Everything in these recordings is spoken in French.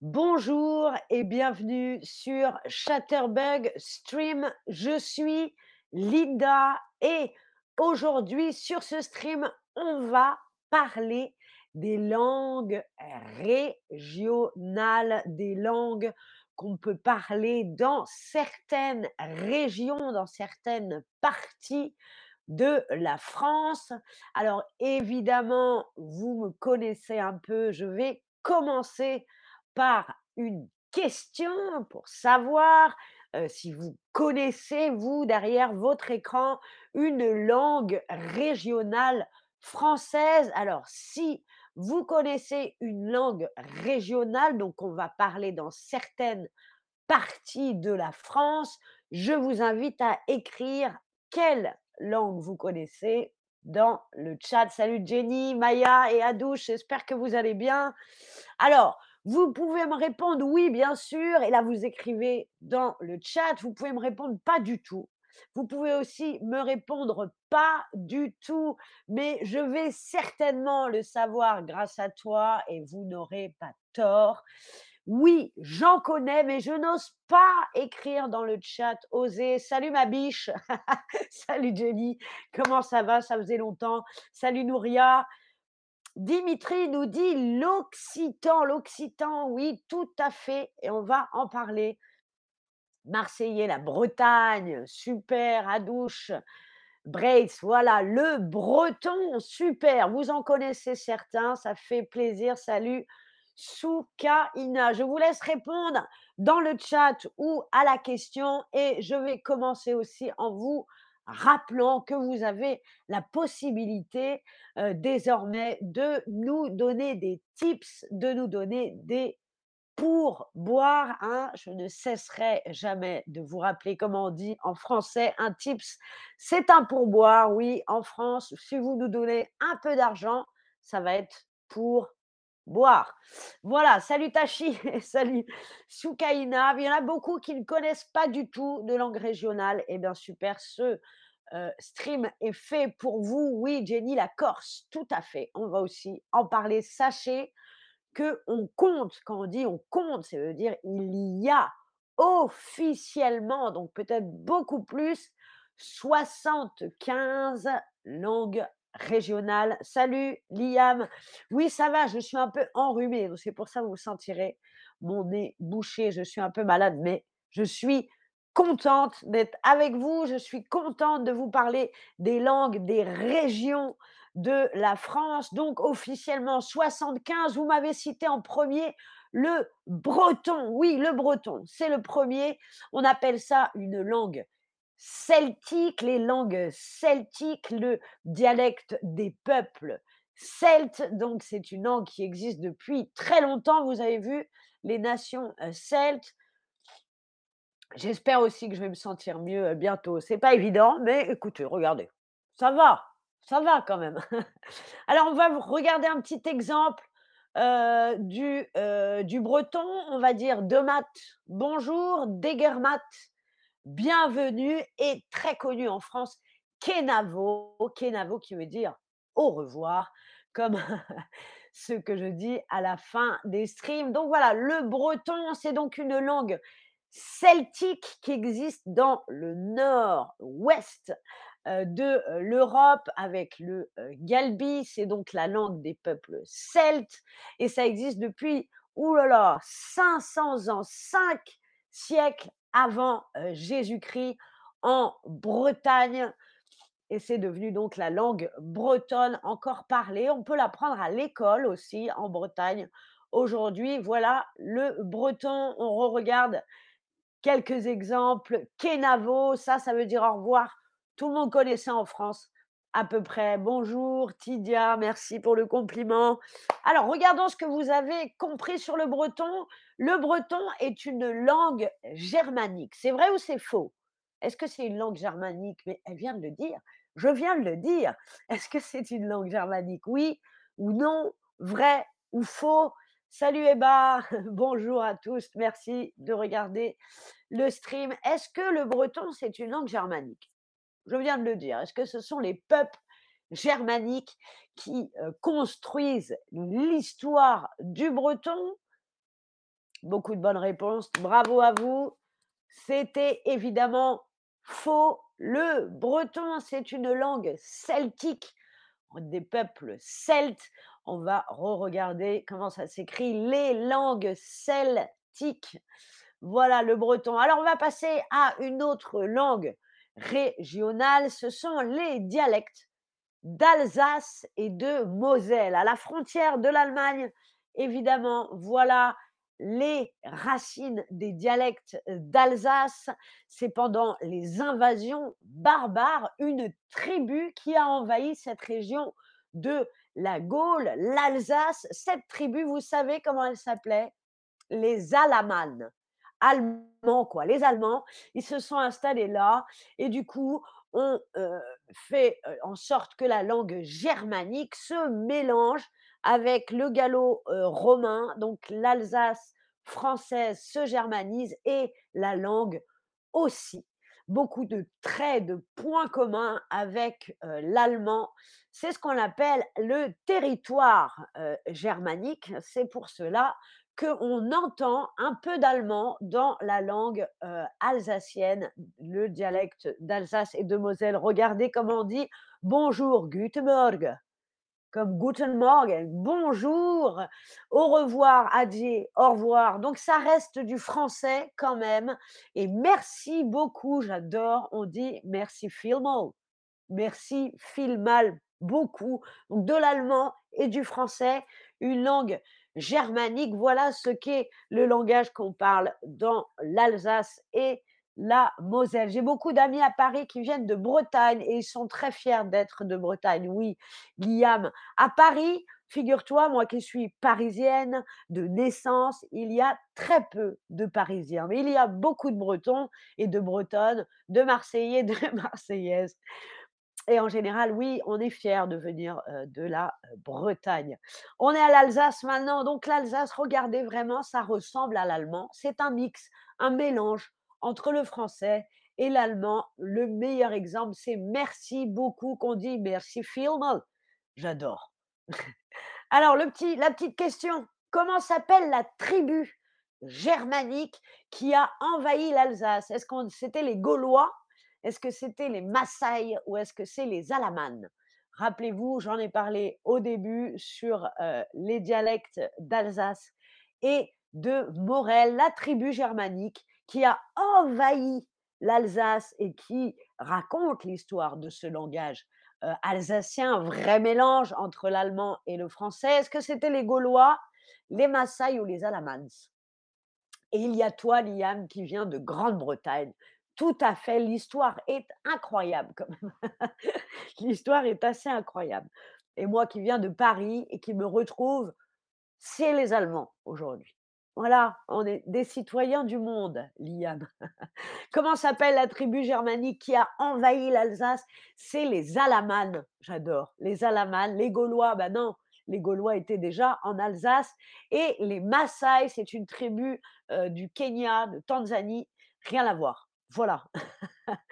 Bonjour et bienvenue sur Chatterbug Stream. Je suis Linda et aujourd'hui sur ce stream, on va parler des langues régionales, des langues qu'on peut parler dans certaines régions, dans certaines parties de la France. Alors évidemment, vous me connaissez un peu, je vais commencer par une question pour savoir si vous connaissez, vous, derrière votre écran, une langue régionale française. Alors si vous connaissez une langue régionale, donc on va parler dans certaines parties de la France, je vous invite à écrire quelle langue vous connaissez dans le chat. Salut Jenny, Maya et Adouche, j'espère que vous allez bien. Alors, vous pouvez me répondre oui, bien sûr, et là vous écrivez dans le chat, vous pouvez me répondre pas du tout. Vous pouvez aussi me répondre pas du tout, mais je vais certainement le savoir grâce à toi et vous n'aurez pas tort. Oui, j'en connais, mais je n'ose pas écrire dans le chat. Oser. Salut ma biche. Salut Jenny. Comment ça va? Ça faisait longtemps. Salut Nouria. Dimitri nous dit l'occitan. L'occitan, oui, tout à fait. Et on va en parler. Marseillais, la Bretagne, super, à douche. Voilà, le breton, super. Vous en connaissez certains, ça fait plaisir. Salut Soukaina. Je vous laisse répondre dans le chat ou à la question et je vais commencer aussi en vous rappelant que vous avez la possibilité euh, désormais de nous donner des tips, de nous donner des pourboires. Hein. Je ne cesserai jamais de vous rappeler comment on dit en français un tips. C'est un pourboire, oui, en France. Si vous nous donnez un peu d'argent, ça va être pour boire. Voilà, salut Tachi, salut Soukaina. Il y en a beaucoup qui ne connaissent pas du tout de langue régionale. Eh bien, super, ce euh, stream est fait pour vous. Oui, Jenny, la Corse, tout à fait. On va aussi en parler. Sachez que on compte, quand on dit on compte, ça veut dire il y a officiellement, donc peut-être beaucoup plus, 75 langues Salut Liam. Oui, ça va, je suis un peu enrhumée. C'est pour ça que vous sentirez mon nez bouché. Je suis un peu malade, mais je suis contente d'être avec vous. Je suis contente de vous parler des langues, des régions de la France. Donc officiellement 75, vous m'avez cité en premier le breton. Oui, le breton, c'est le premier. On appelle ça une langue celtique, les langues celtiques, le dialecte des peuples celtes. Donc, c'est une langue qui existe depuis très longtemps. Vous avez vu les nations euh, celtes. J'espère aussi que je vais me sentir mieux euh, bientôt. C'est pas évident, mais écoutez, regardez, ça va, ça va quand même. Alors, on va regarder un petit exemple euh, du, du breton. On va dire de maths. Bonjour, Degermat bienvenue et très connu en France, Kenavo. Kenavo qui veut dire au revoir, comme ce que je dis à la fin des streams. Donc voilà, le breton, c'est donc une langue celtique qui existe dans le nord-ouest euh, de euh, l'Europe avec le euh, galbi, c'est donc la langue des peuples celtes et ça existe depuis oulala 500 ans, 5 siècles avant Jésus-Christ en Bretagne. Et c'est devenu donc la langue bretonne encore parlée. On peut l'apprendre à l'école aussi en Bretagne. Aujourd'hui, voilà le breton. On re-regarde quelques exemples. Kenavo, ça, ça veut dire au revoir. Tout le monde connaît ça en France à peu près. Bonjour Tidia, merci pour le compliment. Alors, regardons ce que vous avez compris sur le breton. Le breton est une langue germanique. C'est vrai ou c'est faux? Est-ce que c'est une langue germanique? Mais elle vient de le dire. Je viens de le dire. Est-ce que c'est une langue germanique? Oui ou non? Vrai ou faux? Salut Eba, bonjour à tous, merci de regarder le stream. Est-ce que le breton, c'est une langue germanique? Je viens de le dire. Est-ce que ce sont les peuples germaniques qui euh, construisent l'histoire du breton? Beaucoup de bonnes réponses. Bravo à vous. C'était évidemment faux. Le breton, c'est une langue celtique, des peuples celtes. On va re-regarder comment ça s'écrit. Les langues celtiques. Voilà le breton. Alors, on va passer à une autre langue régionale. Ce sont les dialectes d'Alsace et de Moselle. À la frontière de l'Allemagne, évidemment, voilà les racines des dialectes d'Alsace. C'est pendant les invasions barbares, une tribu qui a envahi cette région de la Gaule, l'Alsace. Cette tribu, vous savez comment elle s'appelait? Les Alamanes. Allemands, quoi. Les Allemands, ils se sont installés là et du coup, on fait en sorte que la langue germanique se mélange avec le gallo-romain, donc l'Alsace française se germanise et la langue aussi. Beaucoup de traits, de points communs avec l'allemand. C'est ce qu'on appelle le territoire germanique. C'est pour cela qu'on entend un peu d'allemand dans la langue alsacienne, le dialecte d'Alsace et de Moselle. Regardez comment on dit bonjour, Guten Morgen comme Guten Morgen, bonjour, au revoir, adieu, au revoir. Donc ça reste du français quand même. Et merci beaucoup, j'adore. On dit merci vielmal. Merci vielmal beaucoup. Donc de l'allemand et du français, une langue germanique. Voilà ce qu'est le langage qu'on parle dans l'Alsace et la Moselle. J'ai beaucoup d'amis à Paris qui viennent de Bretagne et ils sont très fiers d'être de Bretagne. Oui, Guillaume. À Paris, figure-toi, moi qui suis parisienne de naissance, il y a très peu de Parisiens, mais il y a beaucoup de Bretons et de Bretonnes, de Marseillais, de Marseillaises. Et en général, oui, on est fiers de venir de la Bretagne. On est à l'Alsace maintenant. Donc l'Alsace, regardez vraiment, ça ressemble à l'allemand. C'est un mix, un mélange entre le français et l'allemand. Le meilleur exemple, c'est merci beaucoup qu'on dit merci vielmal. J'adore. Alors, la petite question, comment s'appelle la tribu germanique qui a envahi l'Alsace? Est-ce que c'était les Gaulois? Est-ce que c'était les Maasai ou est-ce que c'est les Alamanes Rappelez-vous, j'en ai parlé au début sur euh, les dialectes d'Alsace et de Morel, la tribu germanique qui a envahi l'Alsace et qui raconte l'histoire de ce langage euh, alsacien, un vrai mélange entre l'allemand et le français. Est-ce que c'était les Gaulois, les Maasai ou les Alamans? Et il y a toi, Liam, qui vient de Grande-Bretagne. Tout à fait, l'histoire est incroyable quand même. l'histoire est assez incroyable. Et moi qui viens de Paris et qui me retrouve, c'est les Allemands aujourd'hui. Voilà, on est des citoyens du monde, Liam. Comment s'appelle la tribu germanique qui a envahi l'Alsace? C'est les Alamanes. J'adore. Les Alamanes, les Gaulois, ben non, les Gaulois étaient déjà en Alsace. Et les Maasai, c'est une tribu du Kenya, de Tanzanie. Rien à voir. Voilà.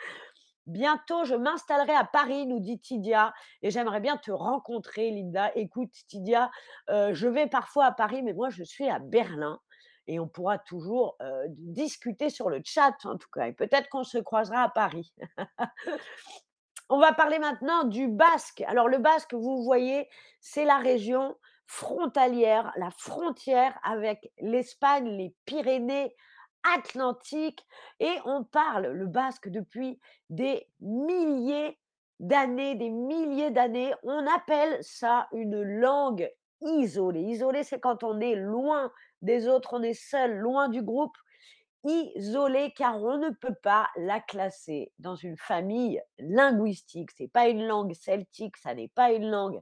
Bientôt, je m'installerai à Paris, nous dit Tidia, et j'aimerais bien te rencontrer, Linda. Écoute, Tidia, je vais parfois à Paris, mais moi, je suis à Berlin et on pourra toujours discuter sur le chat, en tout cas. Et peut-être qu'on se croisera à Paris. on va parler maintenant du Basque. Alors, le Basque, vous voyez, c'est la région frontalière, la frontière avec l'Espagne, les Pyrénées Atlantiques. Et on parle le basque depuis des milliers d'années, des milliers d'années. On appelle ça une langue isolée. Isolée, c'est quand on est loin des autres, on est seul, loin du groupe, isolé car on ne peut pas la classer dans une famille linguistique. C'est pas une langue celtique, ça n'est pas une langue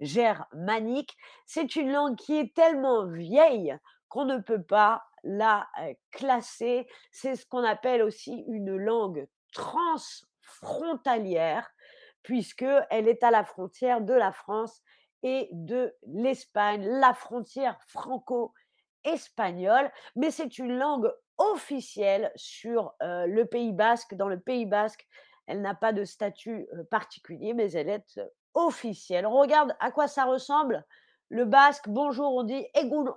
germanique, c'est une langue qui est tellement vieille qu'on ne peut pas la classer. C'est ce qu'on appelle aussi une langue transfrontalière puisque elle est à la frontière de la France et de l'Espagne, la frontière franco espagnol, mais c'est une langue officielle sur le Pays basque. Dans le Pays basque, elle n'a pas de statut particulier, mais elle est officielle. On regarde à quoi ça ressemble. Le basque, bonjour, on dit egun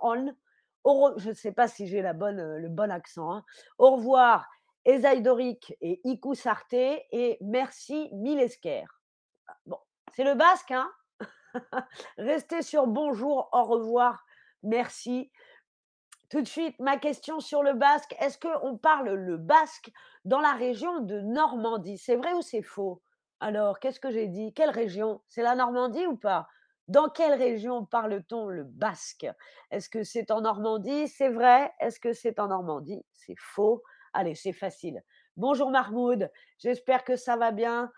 on. Je ne sais pas si j'ai la bonne, euh, le bon accent. hein. Au revoir, Ezaïdorik et Iku Sarté et merci Milesker. Ah, Bon, c'est le basque, hein Restez sur bonjour, au revoir, merci. Tout de suite, ma question sur le basque. Est-ce qu'on parle le basque dans la région de Normandie? C'est vrai ou c'est faux? Alors, qu'est-ce que j'ai dit? Quelle région? C'est la Normandie ou pas? Dans quelle région parle-t-on le basque? Est-ce que c'est en Normandie? C'est vrai Est-ce que c'est en Normandie? C'est faux. Allez, c'est facile. Bonjour Mahmoud, j'espère que ça va bien.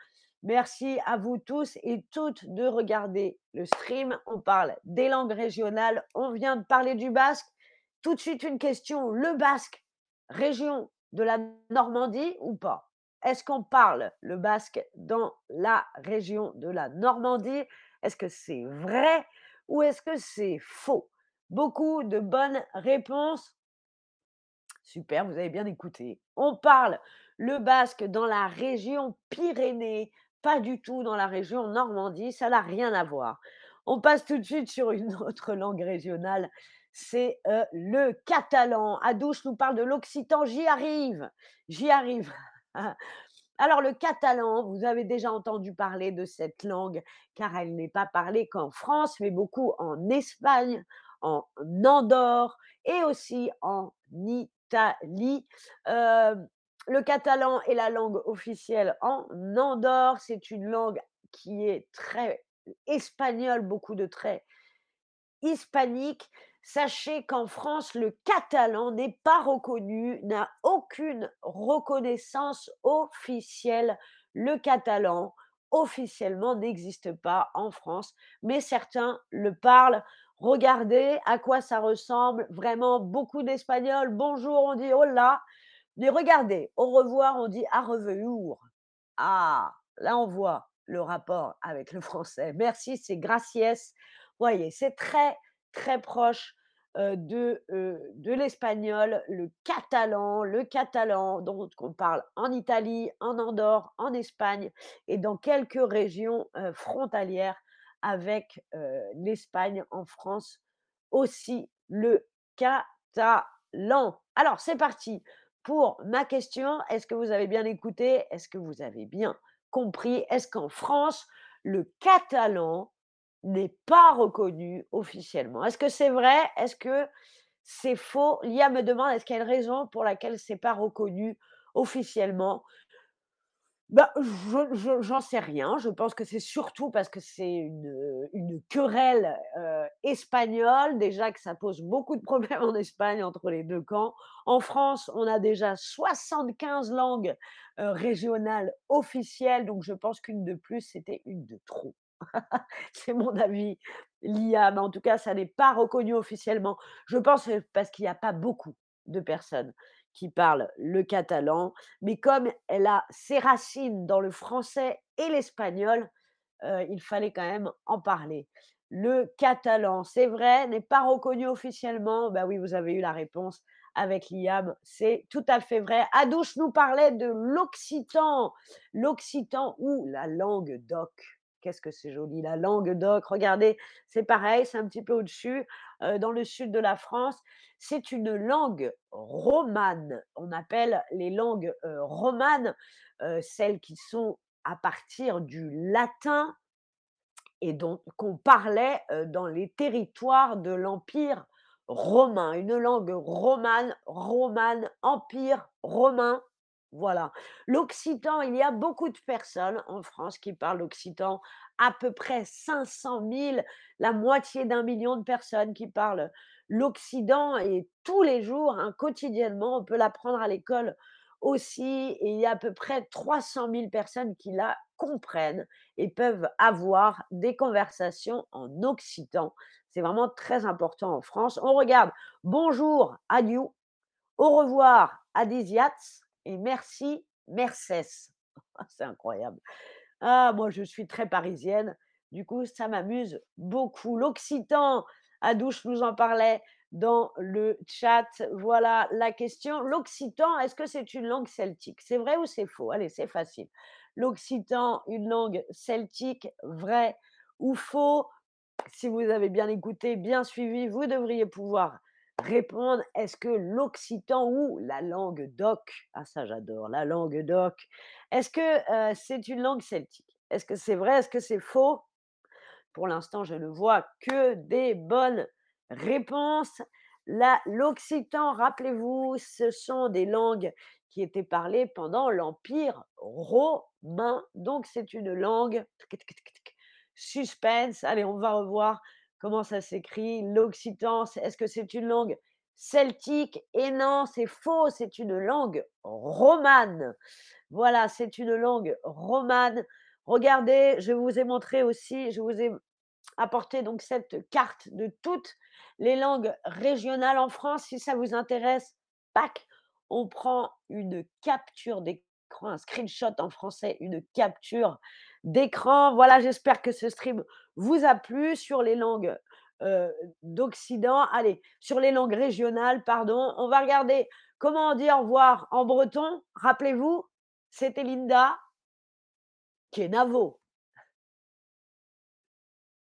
Merci à vous tous et toutes de regarder le stream. On parle des langues régionales. On vient de parler du basque. Tout de suite, une question. Le basque, région de la Normandie ou pas? Est-ce qu'on parle le basque dans la région de la Normandie? Est-ce que c'est vrai ou est-ce que c'est faux? Beaucoup de bonnes réponses. Super, vous avez bien écouté. On parle le basque dans la région Pyrénées, pas du tout dans la région Normandie, ça n'a rien à voir. On passe tout de suite sur une autre langue régionale, c'est euh, le catalan. Adouche nous parle de l'occitan, j'y arrive, j'y arrive. Alors le catalan, vous avez déjà entendu parler de cette langue car elle n'est pas parlée qu'en France, mais beaucoup en Espagne, en Andorre et aussi en Italie. Euh, le catalan est la langue officielle en Andorre. C'est une langue qui est très espagnole, beaucoup de traits hispaniques. Sachez qu'en France, le catalan n'est pas reconnu, n'a aucune reconnaissance officielle. Le catalan, officiellement, n'existe pas en France, mais certains le parlent. Regardez à quoi ça ressemble. Vraiment, beaucoup d'Espagnols. Bonjour, on dit hola. Mais regardez, au revoir, on dit à revoir. Ah, là, on voit le rapport avec le français. Merci, c'est gracias. Voyez, c'est très, très proche de, l'espagnol, le catalan, le catalan, dont on parle en Italie, en Andorre, en Espagne et dans quelques régions frontalières avec l'Espagne, en France aussi le catalan. Alors, c'est parti pour ma question. Est-ce que vous avez bien écouté? Est-ce que vous avez bien compris? Est-ce qu'en France, le catalan n'est pas reconnu officiellement? Est-ce que c'est vrai? Est-ce que c'est faux? Lia me demande est-ce qu'il y a une raison pour laquelle c'est pas reconnu officiellement? Bah, je je j'en sais rien. Je pense que c'est surtout parce que c'est une, querelle, espagnole. Déjà que ça pose beaucoup de problèmes en Espagne entre les 2 camps. En France, on a déjà 75 langues, régionales officielles, donc je pense qu'une de plus, c'était une de trop. C'est mon avis, l'IA, mais en tout cas, ça n'est pas reconnu officiellement. Je pense, heu, parce qu'il y a pas beaucoup de personnes qui parle le catalan, mais comme elle a ses racines dans le français et l'espagnol, heu, il fallait quand même en parler. Le catalan, c'est vrai, n'est pas reconnu officiellement. Bah oui, vous avez eu la réponse avec l'IAM, c'est tout à fait vrai. Adouche nous parlait de l'occitan, l'occitan ou la langue d'oc. Qu'est-ce que c'est joli, la langue d'oc. Regardez, c'est pareil, c'est un petit peu au-dessus, heu, dans le sud de la France. C'est une langue romane. On appelle les langues, heu, romanes, heu, celles qui sont à partir du latin et donc qu'on parlait, dans les territoires de l'empire romain. Une langue romane, romane, empire romain, voilà. L'occitan, il y a beaucoup de personnes en France qui parlent l'occitan, à peu près 500 000, la moitié d'un million de personnes qui parlent l'occitan et tous les jours, hein, quotidiennement, on peut l'apprendre à l'école aussi et il y a à peu près 300 000 personnes qui la comprennent et peuvent avoir des conversations en occitan. C'est vraiment très important en France. On regarde bonjour, adieu, au revoir, adisiats et merci, mercès. C'est incroyable. Ah, moi, je suis très parisienne. Du coup, ça m'amuse beaucoup. L'occitan, Adouche nous en parlait dans le chat. Voilà la question. L'occitan, est-ce que c'est une langue celtique? C'est vrai ou c'est faux? Allez, c'est facile. L'occitan, une langue celtique, vrai ou faux? Si vous avez bien écouté, bien suivi, vous devriez pouvoir répondre. Est-ce que l'occitan ou la langue d'oc, ah ça j'adore, la langue d'oc, est-ce que c'est une langue celtique? Est-ce que c'est vrai? Est-ce que c'est faux? Pour l'instant, je ne vois que des bonnes réponses. L'occitan, rappelez-vous, ce sont des langues qui étaient parlées pendant l'Empire romain. Donc, c'est une langue suspense. Allez, on va revoir comment ça s'écrit. L'occitan, est-ce que c'est une langue celtique? Et non, c'est faux, c'est une langue romane. Voilà, c'est une langue romane. Regardez, je vous ai montré aussi, je vous ai apporté donc cette carte de toutes les langues régionales en France. Si ça vous intéresse, pac, on prend une capture d'écran, un screenshot en français, une capture d'écran. Voilà, j'espère que ce stream vous a plu sur les langues d'Occident. Allez, sur les langues régionales, pardon. On va regarder comment on dit au revoir en breton. Rappelez-vous, c'était Linda Kenavo.